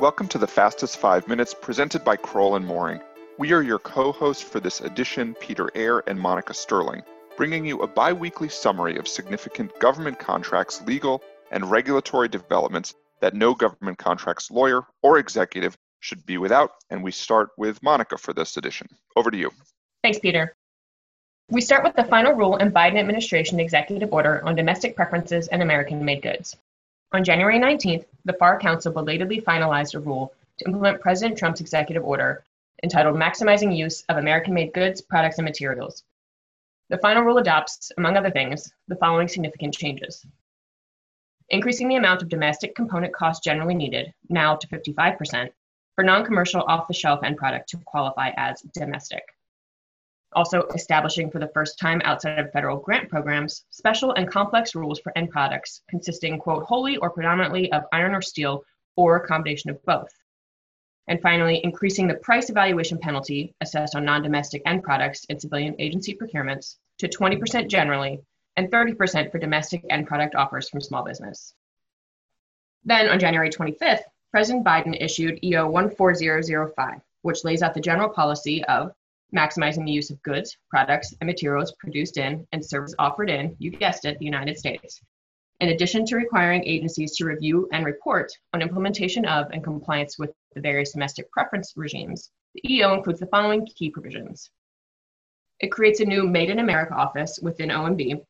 Welcome to the Fastest Five Minutes presented by Crowell and Moring. We are your co hosts for this edition, Peter Eyre and Monica Sterling, bringing you a bi weekly summary of significant government contracts, legal, and regulatory developments that no government contracts lawyer or executive should be without. And we start with Monica for this edition. Over to you. Thanks, Peter. We start with the final rule in Biden administration executive order on domestic preferences and American made goods. On January 19th, the FAR Council belatedly finalized a rule to implement President Trump's executive order entitled Maximizing Use of American Made Goods, Products, and Materials. The final rule adopts, among other things, the following significant changes increasing the amount of domestic component cost generally needed, now to 55%, for non commercial off the shelf end product to qualify as domestic also establishing for the first time outside of federal grant programs special and complex rules for end products consisting, quote, wholly or predominantly of iron or steel or a combination of both. And finally, increasing the price evaluation penalty assessed on non domestic end products in civilian agency procurements to 20% generally and 30% for domestic end product offers from small business. Then on January 25th, President Biden issued EO 14005, which lays out the general policy of maximizing the use of goods, products, and materials produced in and services offered in, you guessed it, the United States. In addition to requiring agencies to review and report on implementation of and compliance with the various domestic preference regimes, the EO includes the following key provisions. It creates a new Made in America office within OMB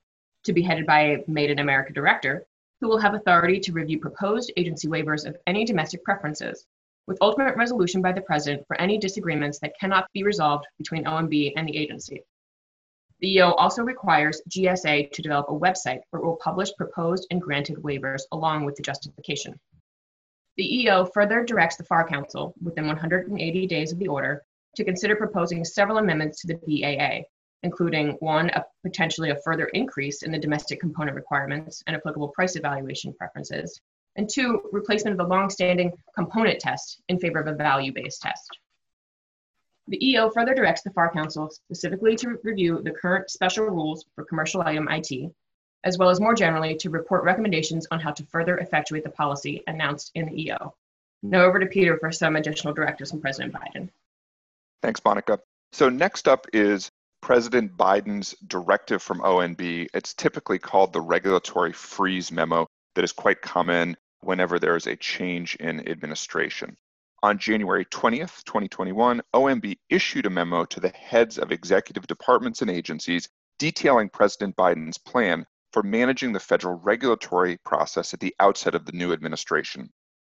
to be headed by a Made in America director who will have authority to review proposed agency waivers of any domestic preferences with ultimate resolution by the President for any disagreements that cannot be resolved between OMB and the agency. The EO also requires GSA to develop a website where it will publish proposed and granted waivers along with the justification. The EO further directs the FAR Council, within 180 days of the order, to consider proposing several amendments to the BAA, including one, a potentially a further increase in the domestic component requirements and applicable price evaluation preferences, and two, replacement of the long-standing component test in favor of a value-based test. The EO further directs the FAR Council specifically to review the current special rules for commercial item IT, as well as more generally to report recommendations on how to further effectuate the policy announced in the EO. Now over to Peter for some additional directives from President Biden. Thanks, Monica. So next up is President Biden's directive from OMB. It's typically called the regulatory freeze memo that is quite common whenever there is a change in administration. On January 20th, 2021, OMB issued a memo to the heads of executive departments and agencies detailing President Biden's plan for managing the federal regulatory process at the outset of the new administration.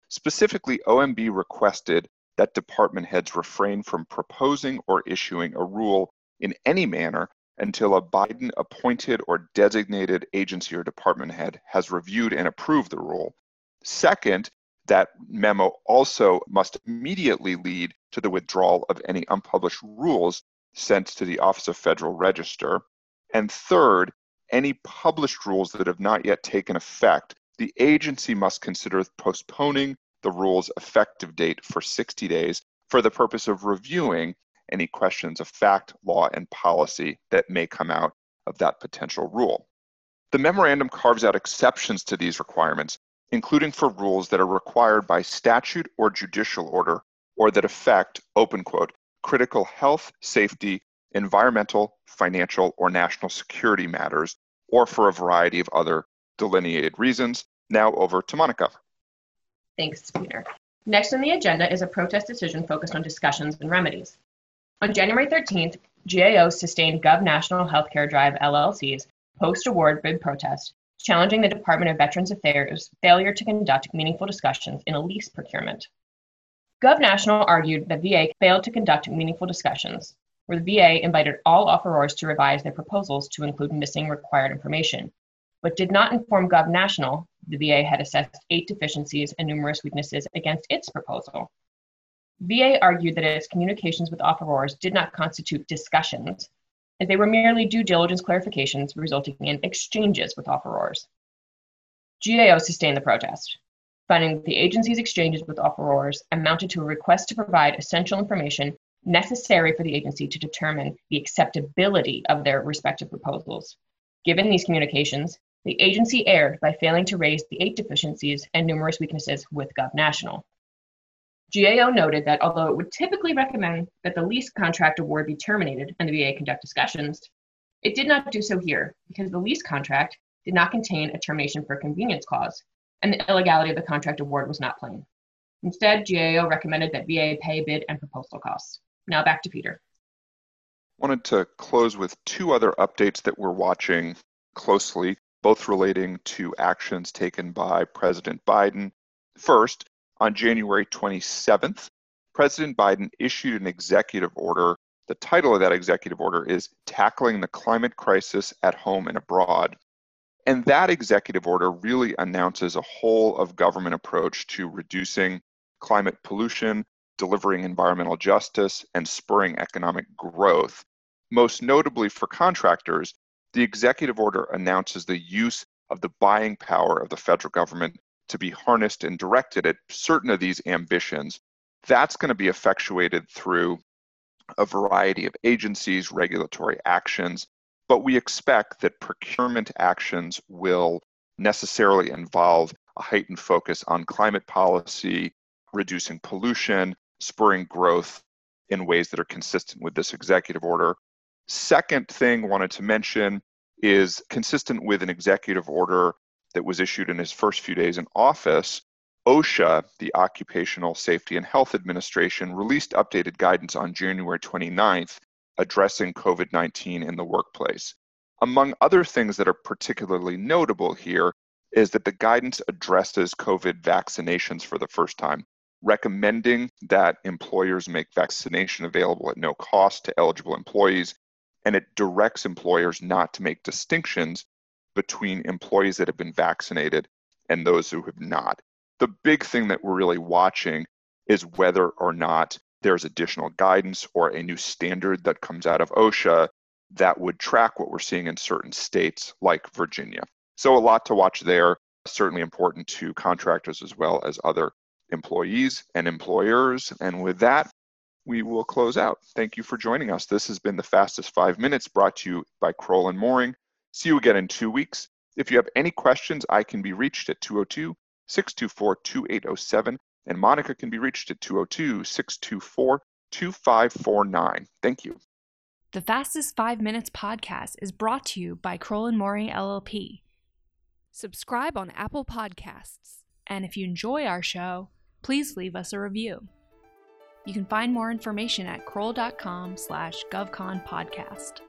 Specifically, OMB requested that department heads refrain from proposing or issuing a rule in any manner until a Biden appointed or designated agency or department head has reviewed and approved the rule Second, that memo also must immediately lead to the withdrawal of any unpublished rules sent to the Office of Federal Register. And third, any published rules that have not yet taken effect, the agency must consider postponing the rule's effective date for 60 days for the purpose of reviewing any questions of fact, law, and policy that may come out of that potential rule. The memorandum carves out exceptions to these requirements including for rules that are required by statute or judicial order or that affect, open quote, critical health, safety, environmental, financial, or national security matters, or for a variety of other delineated reasons. Now over to Monica. Thanks, Peter. Next on the agenda is a protest decision focused on discussions and remedies. On January 13th, GAO sustained Gov National Healthcare Drive LLC's post award bid protest challenging the Department of Veterans Affairs' failure to conduct meaningful discussions in a lease procurement. Gov National argued that VA failed to conduct meaningful discussions, where the VA invited all offerors to revise their proposals to include missing required information, but did not inform Gov National the VA had assessed eight deficiencies and numerous weaknesses against its proposal. VA argued that its communications with offerors did not constitute discussions, as they were merely due diligence clarifications resulting in exchanges with offerors. GAO sustained the protest, finding that the agency's exchanges with offerors amounted to a request to provide essential information necessary for the agency to determine the acceptability of their respective proposals. Given these communications, the agency erred by failing to raise the eight deficiencies and numerous weaknesses with GovNational. GAO noted that although it would typically recommend that the lease contract award be terminated and the VA conduct discussions, it did not do so here because the lease contract did not contain a termination for convenience clause, and the illegality of the contract award was not plain. Instead, GAO recommended that VA pay bid and proposal costs. Now back to Peter. Wanted to close with two other updates that we're watching closely, both relating to actions taken by President Biden. First, on January 27th, President Biden issued an executive order. The title of that executive order is Tackling the Climate Crisis at Home and Abroad. And that executive order really announces a whole of government approach to reducing climate pollution, delivering environmental justice, and spurring economic growth. Most notably for contractors, the executive order announces the use of the buying power of the federal government to be harnessed and directed at certain of these ambitions. That's going to be effectuated through a variety of agencies, regulatory actions, but we expect that procurement actions will necessarily involve a heightened focus on climate policy, reducing pollution, spurring growth in ways that are consistent with this executive order. Second thing wanted to mention is consistent with an executive order that was issued in his first few days in office. OSHA, the Occupational Safety and Health Administration, released updated guidance on January 29th addressing COVID 19 in the workplace. Among other things that are particularly notable here is that the guidance addresses COVID vaccinations for the first time, recommending that employers make vaccination available at no cost to eligible employees, and it directs employers not to make distinctions between employees that have been vaccinated and those who have not. The big thing that we're really watching is whether or not there's additional guidance or a new standard that comes out of OSHA that would track what we're seeing in certain states like Virginia. So, a lot to watch there. Certainly important to contractors as well as other employees and employers. And with that, we will close out. Thank you for joining us. This has been the fastest five minutes brought to you by Crowell and Moring. See you again in two weeks. If you have any questions, I can be reached at 202 624 2807 and Monica can be reached at 202 624 2549. Thank you. The Fastest Five Minutes podcast is brought to you by Crowell and Moring LLP. Subscribe on Apple Podcasts. And if you enjoy our show, please leave us a review. You can find more information at crowell.com slash govconpodcast.